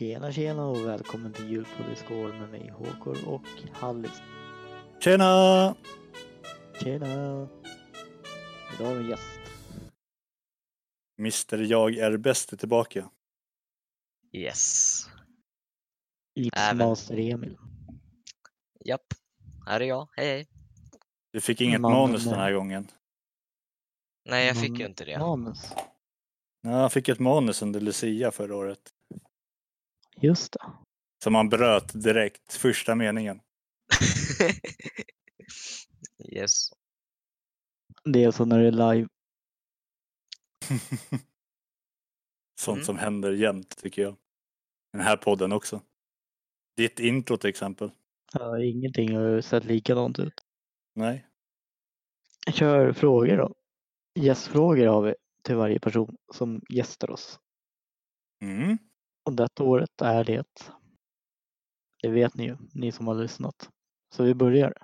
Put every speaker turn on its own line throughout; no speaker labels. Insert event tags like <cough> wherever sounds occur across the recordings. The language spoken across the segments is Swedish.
Tjena tjena och välkommen till julpodd i skål med mig Håkor och Hallis.
Tjena!
Tjena! Idag har vi en gäst.
Mr Jag är bäst är tillbaka.
Yes.
It's
Även.
Master Emil.
Japp. Här är jag. Hej hej.
Du fick inget
Mannen
manus den här gången.
Nej, jag fick
Man-
ju inte det.
Manus.
Nej, han fick ett manus under Lucia förra året.
Just det.
Som han bröt direkt, första meningen. <laughs>
yes.
Det är så när det är live. <laughs>
Sånt
Mm.
som händer jämt tycker jag. Den här podden också. Ditt intro till exempel.
Ja, ingenting har sett likadant ut.
Nej.
Kör frågor då. Gästfrågor har vi till varje person som gästar oss.
Mm.
Och året är det. Det vet ni ju, ni som har lyssnat. Så vi börjar.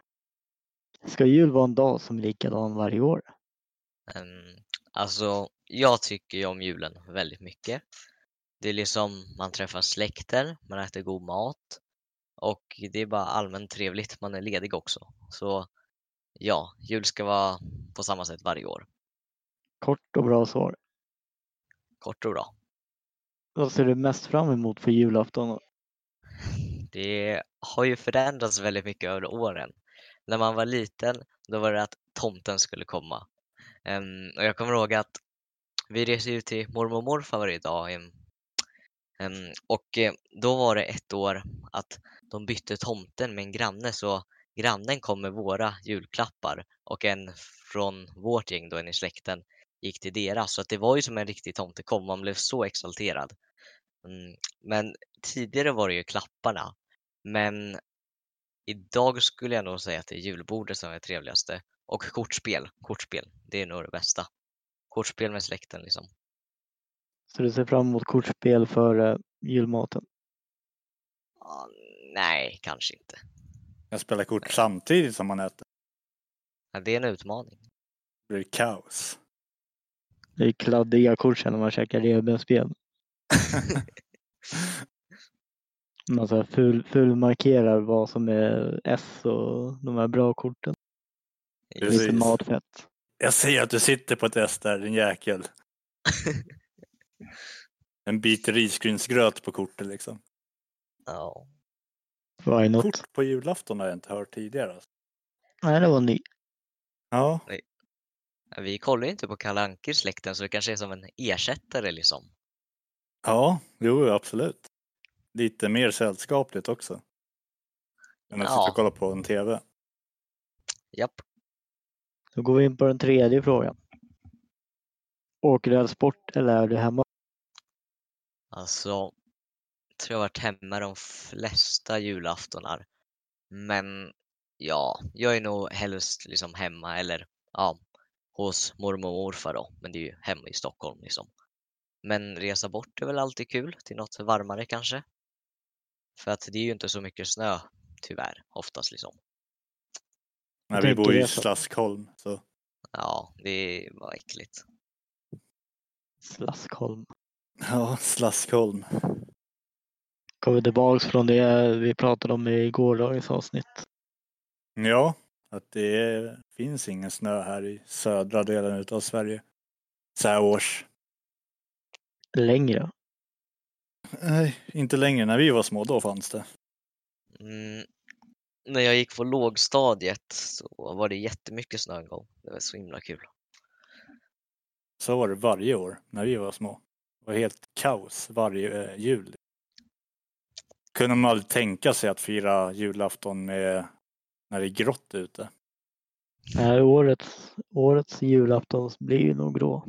Ska jul vara en dag som är likadan varje år?
Ehm, alltså, jag tycker ju om julen väldigt mycket. Det är liksom, man träffar släkter, man äter god mat och det är bara allmänt trevligt. Man är ledig också. Så ja, jul ska vara på samma sätt varje år.
Kort och bra svar.
Kort och bra.
Vad ser du mest fram emot för julafton?
Det har ju förändrats väldigt mycket över åren. När man var liten, då var det att tomten skulle komma. Um, och jag kommer ihåg att vi reste ut till mormor och morfar varje dag. Um, och eh, då var det ett år att de bytte tomten med en granne, så grannen kom med våra julklappar och en från vårt gäng, då en i släkten, gick till deras. Så att det var ju som en riktig tomte kom, man blev så exalterad. Mm, men tidigare var det ju klapparna. Men idag skulle jag nog säga att det är julbordet som är det trevligaste. Och kortspel. Kortspel, det är nog det bästa. Kortspel med släkten liksom.
Så du ser fram emot kortspel för uh, julmaten?
Ah, nej, kanske inte.
Jag spelar kort samtidigt som man äter.
Ja, Det är en utmaning.
Det blir kaos.
Det är kladdiga kort sen när man käkar revbensspel. <laughs> Man så här ful, fulmarkerar vad som är S och de här bra korten.
Precis.
Lite matfett.
Jag ser att du sitter på ett S där, din jäkel. <laughs> En bit risgrynsgröt på kortet liksom.
Ja.
Kort på julafton har jag inte hört tidigare. Alltså.
Nej, det var ny.
Ja,
Vi kollar ju inte på Kalle Anka i släkten så det kanske är som en ersättare liksom.
ja, jo absolut. Lite mer sällskapligt också. Än att
Ja.
sitta och kolla på en TV.
Japp.
Då går vi in på den tredje frågan. Åker du sport eller är du hemma?
Alltså, jag tror jag har varit hemma de flesta julaftonar. Men ja, jag är nog helst liksom hemma eller ja, hos mormor och morfar då. Men det är ju hemma i Stockholm liksom. Men resa bort är väl alltid kul till något varmare kanske. För att det är ju inte så mycket snö tyvärr oftast liksom.
Nej, vi bor ju i. Slaskholm. Så.
Ja, det var äckligt.
Slaskholm.
Ja, Slaskholm.
Kommer tillbaks från det vi pratade om i gårdagens avsnitt.
Ja, att det är, finns ingen snö här i södra delen av Sverige. Så här års.
Längre.
Nej, inte längre. När vi var små, då fanns det.
Mm, när jag gick på lågstadiet så var det jättemycket snö en gång. Det var så himla kul.
Så var det varje år när vi var små. Det var helt kaos varje eh, jul. Kunde man aldrig tänka sig att fira julafton med när det är grått ute.
Nej, årets, årets julafton blir ju nog grå.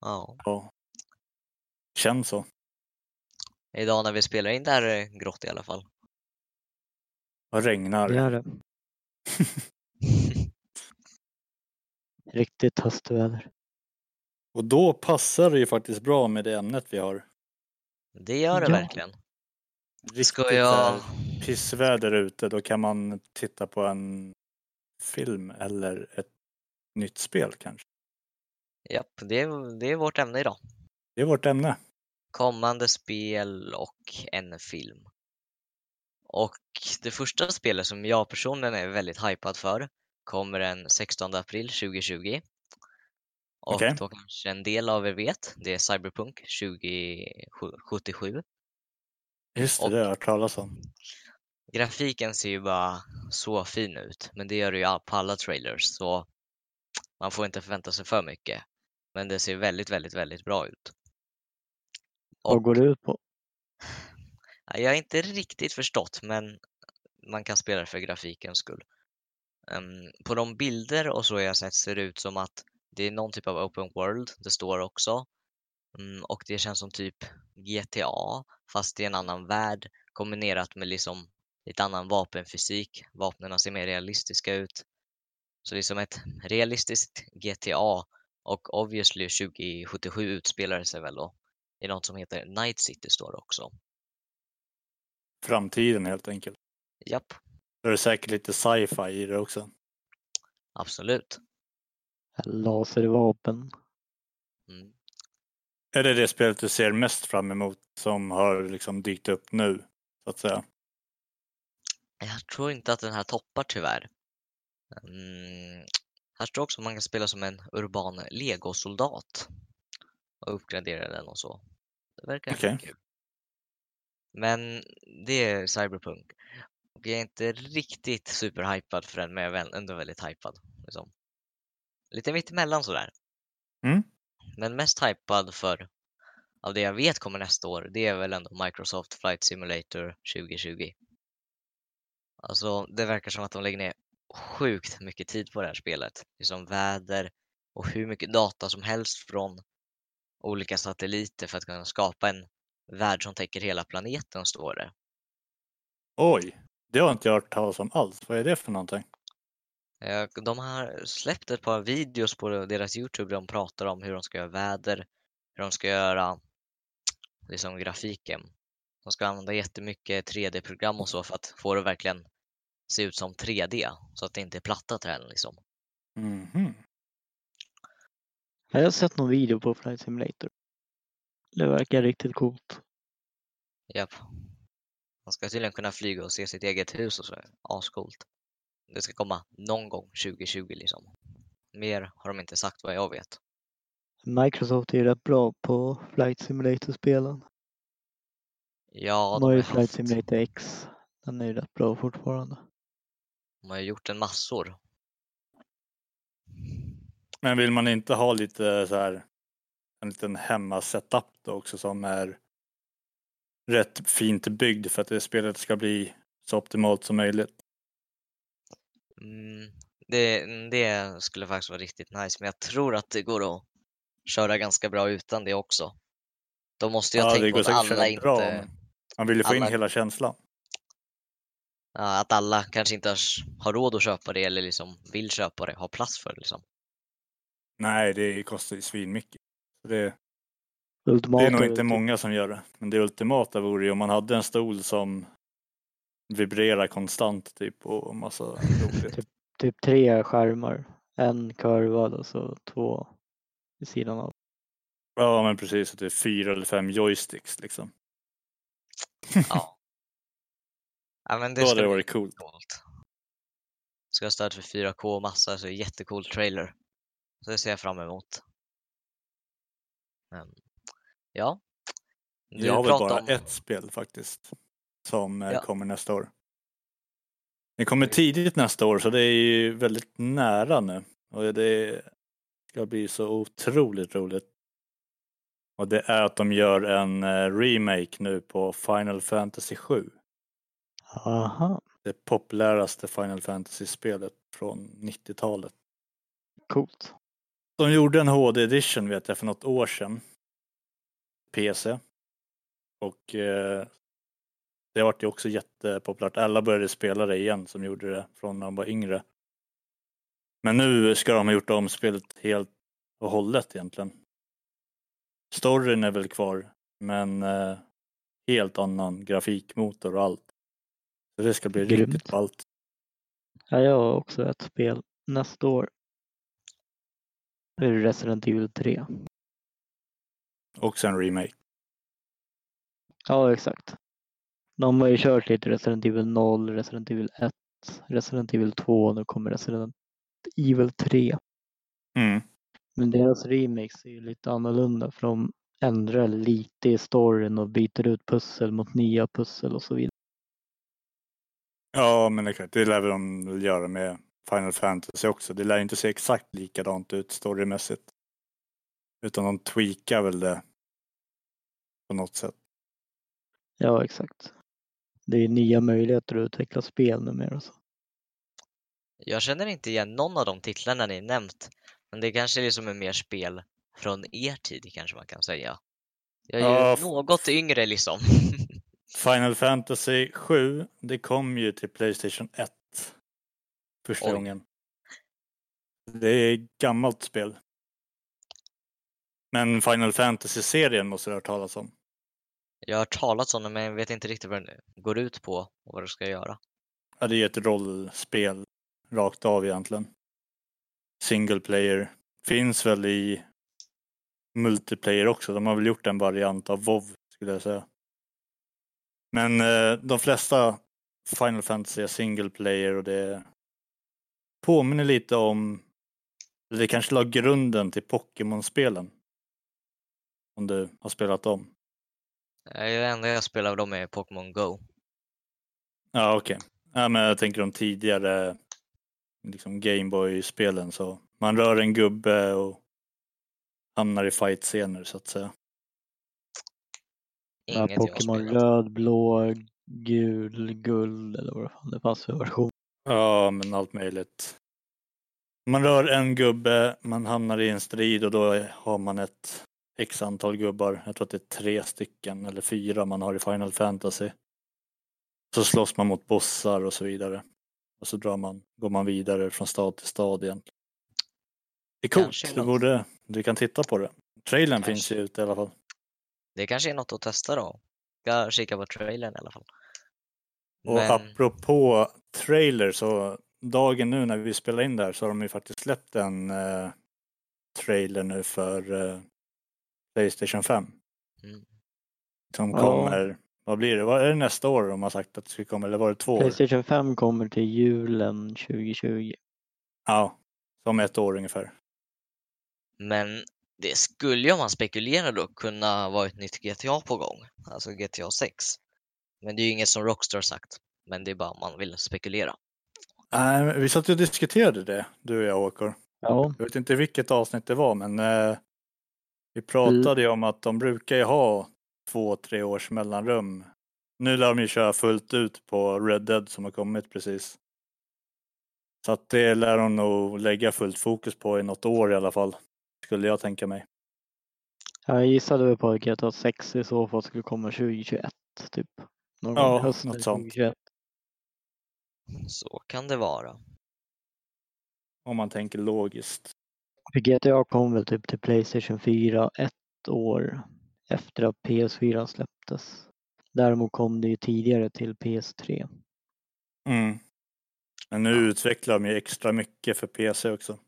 Ja.
Ja. Känns så.
Idag när vi spelar in det här är det grått i alla fall.
Och regnar.
Det är det. <laughs> Riktigt höstväder.
Och då passar det ju faktiskt bra med det ämnet vi har.
Det gör det
Ja.
verkligen.
Riktigt
Ska jag...
pissväder ute, då kan man titta på en film eller ett nytt spel kanske.
Japp, det är, det är vårt ämne idag.
Det är vårt ämne.
kommande spel och en film. Och det första spelet som jag personligen är väldigt hypad för kommer den 16 april 2020. Och
Okej.
då kanske en del av er vet, det är Cyberpunk 2077.
Just det,
Och-
det har jag hört talas om.
Grafiken ser ju bara så fin ut, men det gör det ju på alla trailers så man får inte förvänta sig för mycket. Men det ser väldigt, väldigt, väldigt bra ut.
Vad
Och
går det ut på?
ja, jag har inte riktigt förstått, men man kan spela det för grafikens skull. Ehm, på de bilder och så jag sett ser det ut som att det är någon typ av open world, det står också. Mm, och det känns som typ GTA, fast i en annan värld kombinerat med liksom lite annan vapenfysik. Vapnen ser mer realistiska ut. Så det är som ett realistiskt GTA och obviously 2077 utspelar det sig väl då i något som heter Night City står det också.
Framtiden helt enkelt.
Japp,
Då är det säkert lite sci-fi i det också.
absolut.
Laservapen.
Mm.
Är det det spelet du ser mest fram emot som har liksom dykt upp nu? Så att säga.
Jag tror inte att den här toppar tyvärr. Mm. Här står också att man kan spela som en urban legosoldat och uppgradera den och så. Det verkar
Okej.
kul. Men det är Cyberpunk. Och jag är inte riktigt superhypad för den, men jag är ändå väldigt hypad. Liksom. Lite mittemellan sådär.
Mm.
Men mest hypad för av det jag vet kommer nästa år, det är väl ändå Microsoft Flight Simulator 2020. Alltså, det verkar som att de lägger ner sjukt mycket tid på det här spelet. Liksom väder och hur mycket data som helst från olika satelliter för att kunna skapa en värld som täcker hela planeten, står det.
Oj, det har inte jag hört talas om alls. Vad är det för någonting?
Eh, De har släppt ett par videos på deras Youtube där de pratar om hur de ska göra väder, hur de ska göra liksom grafiken. De ska använda jättemycket 3D-program och så för att få det verkligen se ut som 3D så att det inte är platta träd liksom.
Mhm.
Jag har sett någon video på Flight Simulator. Det verkar riktigt coolt.
Japp. Man ska tydligen kunna flyga och se sitt eget hus och så. Ascoolt. Det ska komma någon gång 2020 liksom. Mer har de inte sagt vad jag vet.
Microsoft är ju rätt bra på Flight Simulator-spelen.
Ja,
de har ju Flight Simulator X. Den är ju rätt bra fortfarande.
de har ju gjort en massor.
Men vill man inte ha lite så här en liten hemma-setup då också som är rätt fint byggd för att det spelet ska bli så optimalt som möjligt?
Mm, det, det skulle faktiskt vara riktigt nice, men jag tror att det går att köra ganska bra utan det också. Då måste jag
Ja,
tänka på att alla
bra.
inte,
men Man vill ju få in
alla-
hela känslan.
ja, att alla kanske inte har, råd att köpa det eller liksom vill köpa det, har plats för det liksom.
Nej, det kostar ju svinmycket. Det,
Ultimata
det är nog inte många som gör det. Men det ultimata vore ju om man hade en stol som vibrerar konstant typ och massa roligt.
Typ tre skärmar. En kurvad och så två vid sidan av.
Ja, men precis. Att det är fyra eller fem joysticks liksom.
Ja. <laughs> ja men det
Då hade det varit coolt.
coolt. Ska ha stöd för 4K och massa, så jättecool trailer. Så det ser jag fram emot. Men, ja. Du
Jag har väl bara
om-
ett spel faktiskt. Som eh,
Ja.
kommer nästa år. Det kommer tidigt nästa år så det är ju väldigt nära nu. Och det ska bli så otroligt roligt. Och det är att de gör en eh, remake nu på Final Fantasy 7.
Aha,
Det populäraste Final Fantasy-spelet från 90-talet.
coolt.
De gjorde en HD-edition vet jag för något år sedan. PC. Och eh, det vart ju också jättepopulärt. Alla började spela det igen som gjorde det från när de var yngre. Men nu ska de ha gjort om spelet helt och hållet egentligen. Storyn är väl kvar men eh, helt annan grafikmotor och allt. Så det ska bli
Grymt.
riktigt ballt.
Ja, jag har också ett spel nästa år. Det är Resident Evil 3.
Också en remake.
Ja, exakt. De har ju kört lite Resident Evil 0, Resident Evil 1, Resident Evil 2 nu kommer Resident Evil 3.
Mm.
Men deras remakes är ju lite annorlunda för de ändrar lite i storyn och byter ut pussel mot nya pussel och så vidare.
Ja, men exakt. Det lär väl de väl göra med Final Fantasy också. Det lär inte se exakt likadant ut storymässigt. Utan de tweakar väl det på något sätt.
Ja, exakt. Det är nya möjligheter att utveckla spel numera. Så.
Jag känner inte igen någon av de titlarna ni nämnt, men det kanske liksom är mer spel från er tid kanske man kan säga. Jag är
Ja,
ju något yngre liksom. <laughs>
Final Fantasy 7, det kom ju till Playstation 1 första
Oj.
gången. Det är ett gammalt spel. Men Final Fantasy-serien måste du ha hört talas om.
Jag har hört talat om det men jag vet inte riktigt vad den går ut på och vad du ska göra.
Ja, det är ett rollspel rakt av egentligen. Single player. Finns väl i multiplayer också. De har väl gjort en variant av WoW skulle jag säga. Men eh, de flesta Final Fantasy är single player och det påminner lite om, det kanske la grunden till Pokémon-spelen. Om du har spelat dem.
Det enda jag spelar av dem är Pokémon Go.
Ja, okej. Ja, men jag tänker de tidigare liksom Gameboy-spelen så man rör en gubbe och hamnar i fight-scener så att säga.
Ja,
Inget jag har
Pokémon röd, blå, gul, guld eller vad fan det fanns för version.
Ja, men allt möjligt. Man rör en gubbe, man hamnar i en strid och då har man ett x antal gubbar. Jag tror att det är tre stycken eller fyra man har i Final Fantasy. Så slåss man mot bossar och så vidare. Och så drar man, går man vidare från stad till stad egentligen. Det är coolt. Du borde, du kan titta på det. Trailern
Kanske.
finns ju ute i alla fall.
Det kanske är något att testa då. Ska kika på trailern i alla fall.
Och
Men
apropå trailer så dagen nu när vi spelar in där så har de ju faktiskt släppt en eh, trailer nu för eh, Playstation 5.
Mm.
Som
Ja.
kommer, vad blir det, vad är det nästa år de har sagt att det ska komma eller var det två år?
Playstation 5 kommer till julen 2020.
Ja, som ett år ungefär.
Men det skulle ju om man spekulerar då kunna vara ett nytt GTA på gång, alltså GTA 6. Men det är ju inget som Rockstar sagt, men det är bara om man vill spekulera.
Nej, vi satt och diskuterade det, du och jag Åkor.
Ja,
Jag vet inte vilket avsnitt det var men eh, vi pratade ju om att de brukar ju ha två, tre års mellanrum. Nu lär de ju köra fullt ut på Red Dead som har kommit precis. Så att det lär de nog lägga fullt fokus på i något år i alla fall. Skulle jag tänka mig.
jag gissade väl på att GTA 6 i så fall skulle komma 2021 typ. Någon
Ja,
hösten
något sånt.
2021.
Så kan det vara.
Om man tänker logiskt.
GTA kom väl typ till Playstation 4 ett år efter att PS4 släpptes. Däremot kom det ju tidigare till PS3.
Mm. Men nu utvecklar de ju extra mycket för PC också.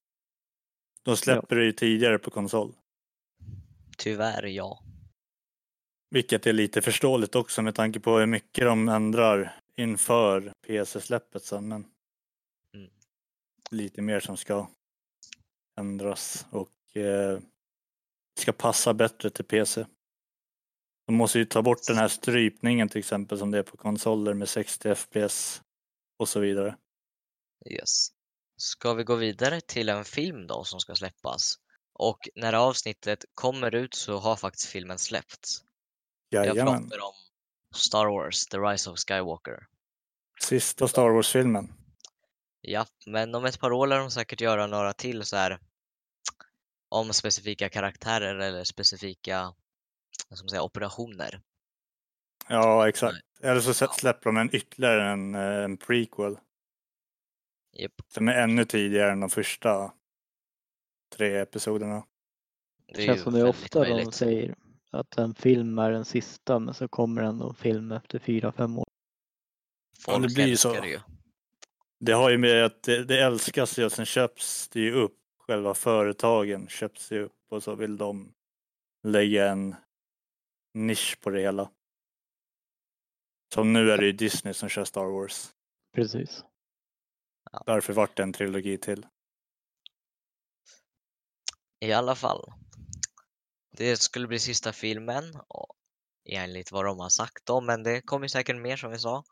De släpper det ju tidigare på konsol.
Tyvärr ja.
Vilket är lite förståeligt också med tanke på hur mycket de ändrar inför PC-släppet sen. Men
Mm.
lite mer som ska ändras och eh, ska passa bättre till PC. De måste ju ta bort den här strypningen till exempel som det är på konsoler med 60 FPS och så vidare.
Yes. Ska vi gå vidare till en film då som ska släppas? Och när avsnittet kommer ut så har faktiskt filmen släppts. Jag
Jajamän.
pratar om Star Wars, The Rise of Skywalker.
Sista Star Wars-filmen.
Ja, men om ett par år lär de säkert göra några till så här om specifika karaktärer eller specifika vad ska man säga, operationer.
Ja, exakt. Eller så släpper de en ytterligare en, eh, en prequel.
Japp,
Som är ännu tidigare än de första tre episoderna.
det är
känns som det är ofta de säger att en film är den sista men så kommer ändå en film efter fyra fem år.
Ja, det
Folk
blir ju så.
älskar det ju.
Det har ju med att det, det älskas ju och sen köps det ju upp. Själva företagen köps ju upp och så vill de lägga en nisch på det hela. Som nu är det ju Disney som kör Star Wars.
Precis.
Därför vart det en trilogi till.
I alla fall. Det skulle bli sista filmen och enligt vad de har sagt då, men det kommer säkert mer som vi sa.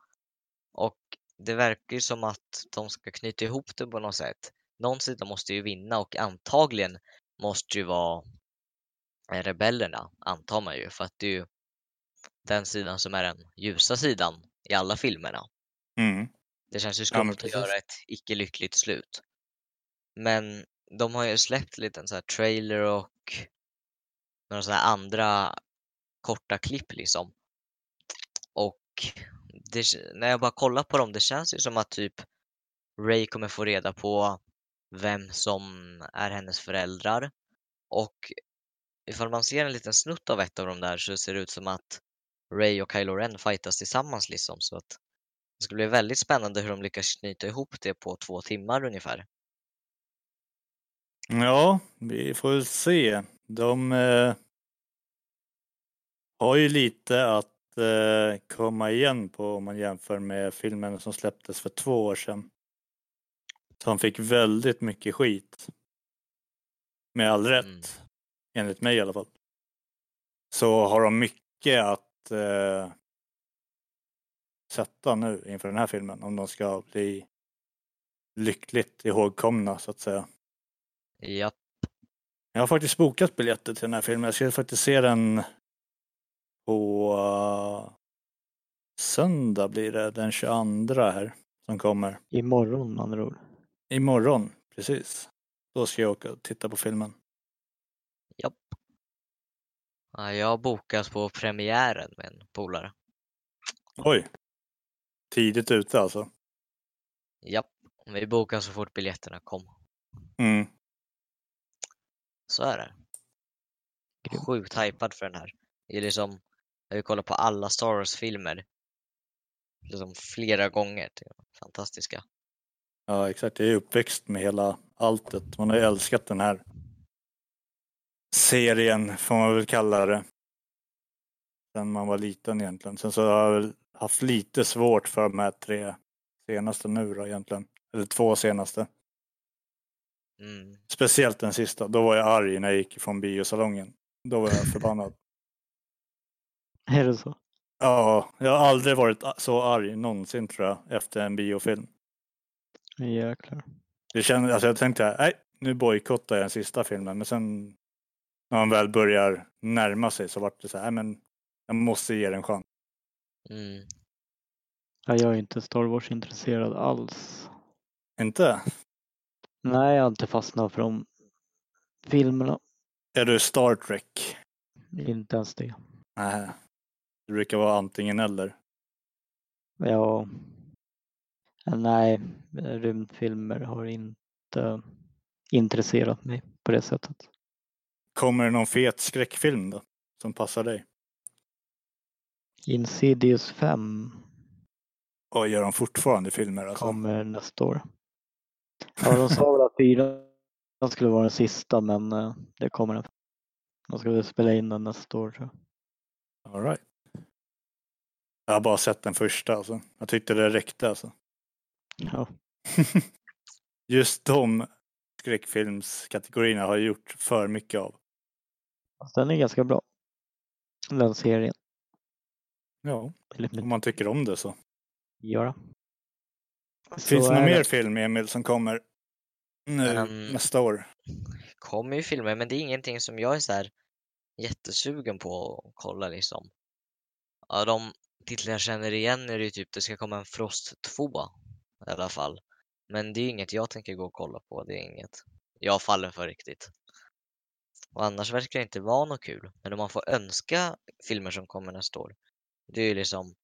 Och det verkar ju som att de ska knyta ihop det på något sätt. Någon sida måste ju vinna och antagligen måste ju vara rebellerna, antar man ju, för att det är ju den sidan som är den ljusa sidan i alla filmerna.
Mm.
Det känns ju
Ja,
skumt
men
att göra ett icke lyckligt slut. Men de har ju släppt lite en så här trailer och några så här andra korta klipp liksom. Och det, när jag bara kollar på dem, det känns ju som att typ Ray kommer få reda på vem som är hennes föräldrar. Och ifall man ser en liten snutt av ett av dem där så ser det ut som att Ray och Kylo Ren fightas tillsammans liksom. Så att det ska bli väldigt spännande hur de lyckas knyta ihop det på två timmar ungefär.
Ja, vi får väl se. De eh, har ju lite att komma igen på om man jämför med filmen som släpptes för två år sedan. Som fick väldigt mycket skit. Med all rätt,
Mm.
enligt mig i alla fall. Så har de mycket att eh, sätta nu inför den här filmen om de ska bli lyckligt ihågkomna så att säga.
Ja,
Jag har faktiskt bokat biljetter till den här filmen. Jag ska faktiskt se den på uh, söndag blir det, den 22 här som kommer.
Imorgon med andra ord.
Imorgon, precis. Då ska jag åka och titta på filmen.
japp. Ja, jag har bokat på premiären med en polare.
Oj! Tidigt ute alltså.
Japp, vi bokar så fort biljetterna kom.
Mm.
Så är det.
Grymt.
Sjukt hypad för den här. Det är liksom, jag har kollat på alla Star Wars-filmer liksom flera gånger. Är fantastiska.
Ja, exakt. Jag är uppväxt med hela alltet. Man har ju älskat den här serien, får man väl kalla det. Sen man var liten egentligen. Sen så har jag väl haft lite svårt för de här tre senaste nu då egentligen. Eller två senaste.
Mm.
Speciellt den sista. Då var jag arg när jag gick från biosalongen. Då var jag förbannad. <laughs>
Är det så?
Ja, jag har aldrig varit så arg någonsin tror jag efter en biofilm.
Jäklar.
Det kändes, alltså jag tänkte, nej, nu bojkottar jag den sista filmen. Men sen när man väl börjar närma sig så vart det så här, men jag måste ge den en chans.
Mm.
Ja, jag är inte Star Wars intresserad alls.
Inte?
Nej, jag har inte fastnat för de filmerna.
Är du Star Trek?
Inte ens det.
Nej. Det brukar vara antingen eller.
Ja. Nej, rymdfilmer har inte intresserat mig på det sättet.
Kommer det någon fet skräckfilm då? Som passar dig?
Insidious 5
Och gör de fortfarande filmer alltså?
kommer nästa år. Ja, de sa väl att fyran skulle vara den sista, men eh, det kommer den. De ska väl spela in den nästa år tror jag.
All right. Jag har bara sett den första alltså. Jag tyckte det räckte alltså.
Ja, <laughs>
Just de skräckfilmskategorierna har jag gjort för mycket av.
fast den är ganska bra. Den serien.
Ja, om man tycker om det så.
att göra.
Finns
Så
det någon mer film, Emil, som kommer nu
Ehm,
nästa år?
Kommer ju filmer, men det är ingenting som jag är så här jättesugen på att kolla liksom. Ja, de titlar jag känner igen är det ju typ, det ska komma en Frost 2 i alla fall. Men det är ju inget jag tänker gå och kolla på, det är inget jag faller för riktigt. Och annars verkar det inte vara något kul. Men om man får önska filmer som kommer nästa år, det är ju liksom,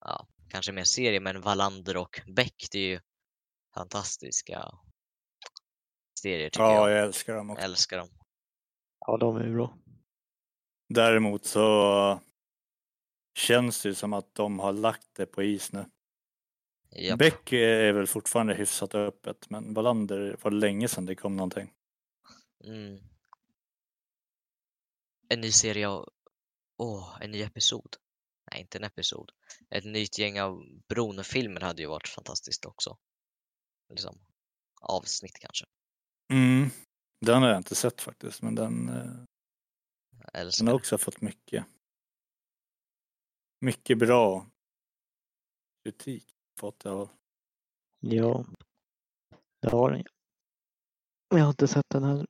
ja, kanske mer serie, men Wallander och Beck, det är ju fantastiska serier tycker
Ja,
jag.
jag älskar dem
Jag
också.
älskar dem.
Ja, de är bra.
Däremot så känns det som att de har lagt det på is nu.
Japp.
Beck är väl fortfarande hyfsat öppet, men Wallander var länge sedan det kom någonting.
Mm. En ny serie av... Åh, en ny episod. nej inte en episod, ett nytt gäng av Bron-filmer hade ju varit fantastiskt också. Liksom, avsnitt kanske.
Mm. Den har jag inte sett faktiskt, men den, eh, den har också fått mycket. Mycket bra kritik fått jag.
Ja, det har den. Jag har inte sett den heller.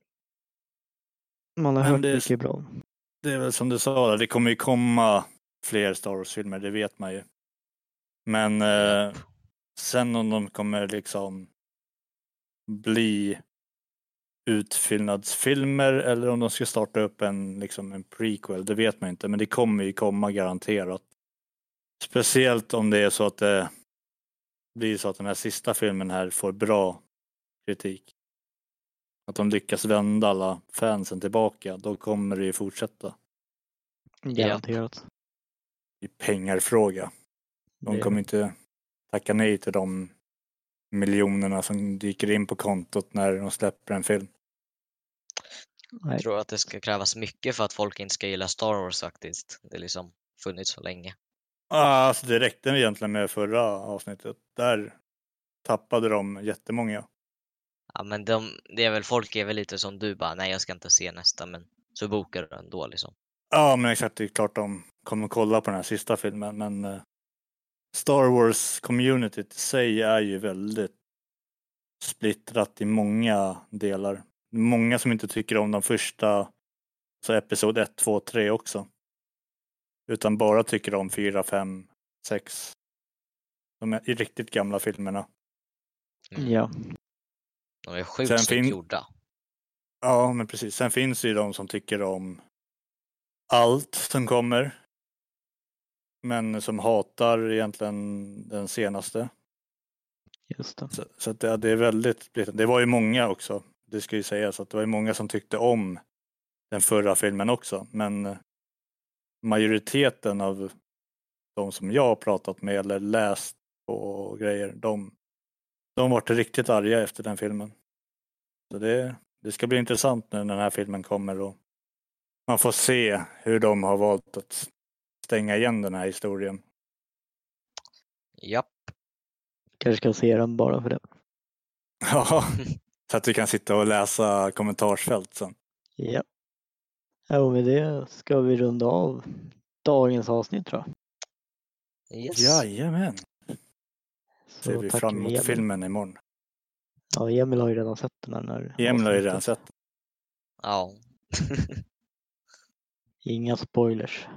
Man har
Men
hört
det
mycket bra.
Det är väl som du sa, det kommer ju komma fler Star Wars-filmer, det vet man ju. Men eh, sen om de kommer liksom bli utfyllnadsfilmer eller om de ska starta upp en, liksom en prequel, det vet man inte. Men det kommer ju komma garanterat. Speciellt om det är så att det blir så att den här sista filmen här får bra kritik. Att de lyckas vända alla fansen tillbaka, då kommer det ju fortsätta.
Garanterat.
I pengarfråga. De
Det-
kommer inte tacka nej till de miljonerna som dyker in på kontot när de släpper en film.
Jag tror att det ska krävas mycket för att folk inte ska gilla Star Wars faktiskt. Det har liksom funnits så länge.
Alltså det räckte egentligen med förra avsnittet. Där tappade de jättemånga.
Ja, men de, det är väl, folk är väl lite som du bara, nej jag ska inte se nästa, men så bokar du ändå liksom.
Ja, men exakt. Det är klart de kommer kolla på den här sista filmen, men eh, Star Wars-communityt i sig är ju väldigt splittrat i många delar. Många som inte tycker om de första, så episod 1, 2, 3 också. Utan bara tycker om 4, 5, 6. De är i riktigt gamla filmerna.
Mm.
Ja,
De är sjukt
Sen fin-
gjorda.
Ja, men precis. Sen finns det ju de som tycker om allt som kommer. Men som hatar egentligen den senaste.
just det.
Så, så att det, det är väldigt. Det var ju många också. Det ska ju sägas att det var ju många som tyckte om den förra filmen också. Men majoriteten av de som jag har pratat med eller läst och grejer, de, de var riktigt arga efter den filmen. Så det, det ska bli intressant nu när den här filmen kommer och man får se hur de har valt att stänga igen den här historien.
Japp.
Kanske ska se den bara för det.
Ja, <laughs> så att vi kan sitta och läsa kommentarsfält sen.
Ja. Ja och med det ska vi runda av dagens avsnitt tror jag.
Yes.
Jajamän.
Så
Ser vi fram emot
Emil.
filmen imorgon.
Ja, Emil har ju redan sett den här. När
Emil har ju redan sett.
Ja. <laughs>
Inga spoilers.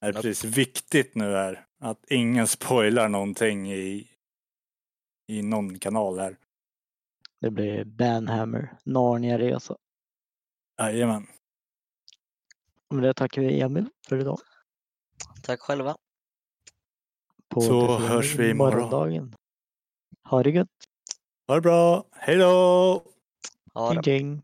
Det är precis viktigt nu är att ingen spoilar någonting i, i någon kanal här.
Det blir Banhammer, Narnia-resa.
Jajamän.
Med det tackar vi Emil för idag.
Tack själva.
På
Så hörs vi imorgon.
morgondagen. Ha det gött.
Ha det bra. Hej då!
Ha det
Hej gäng.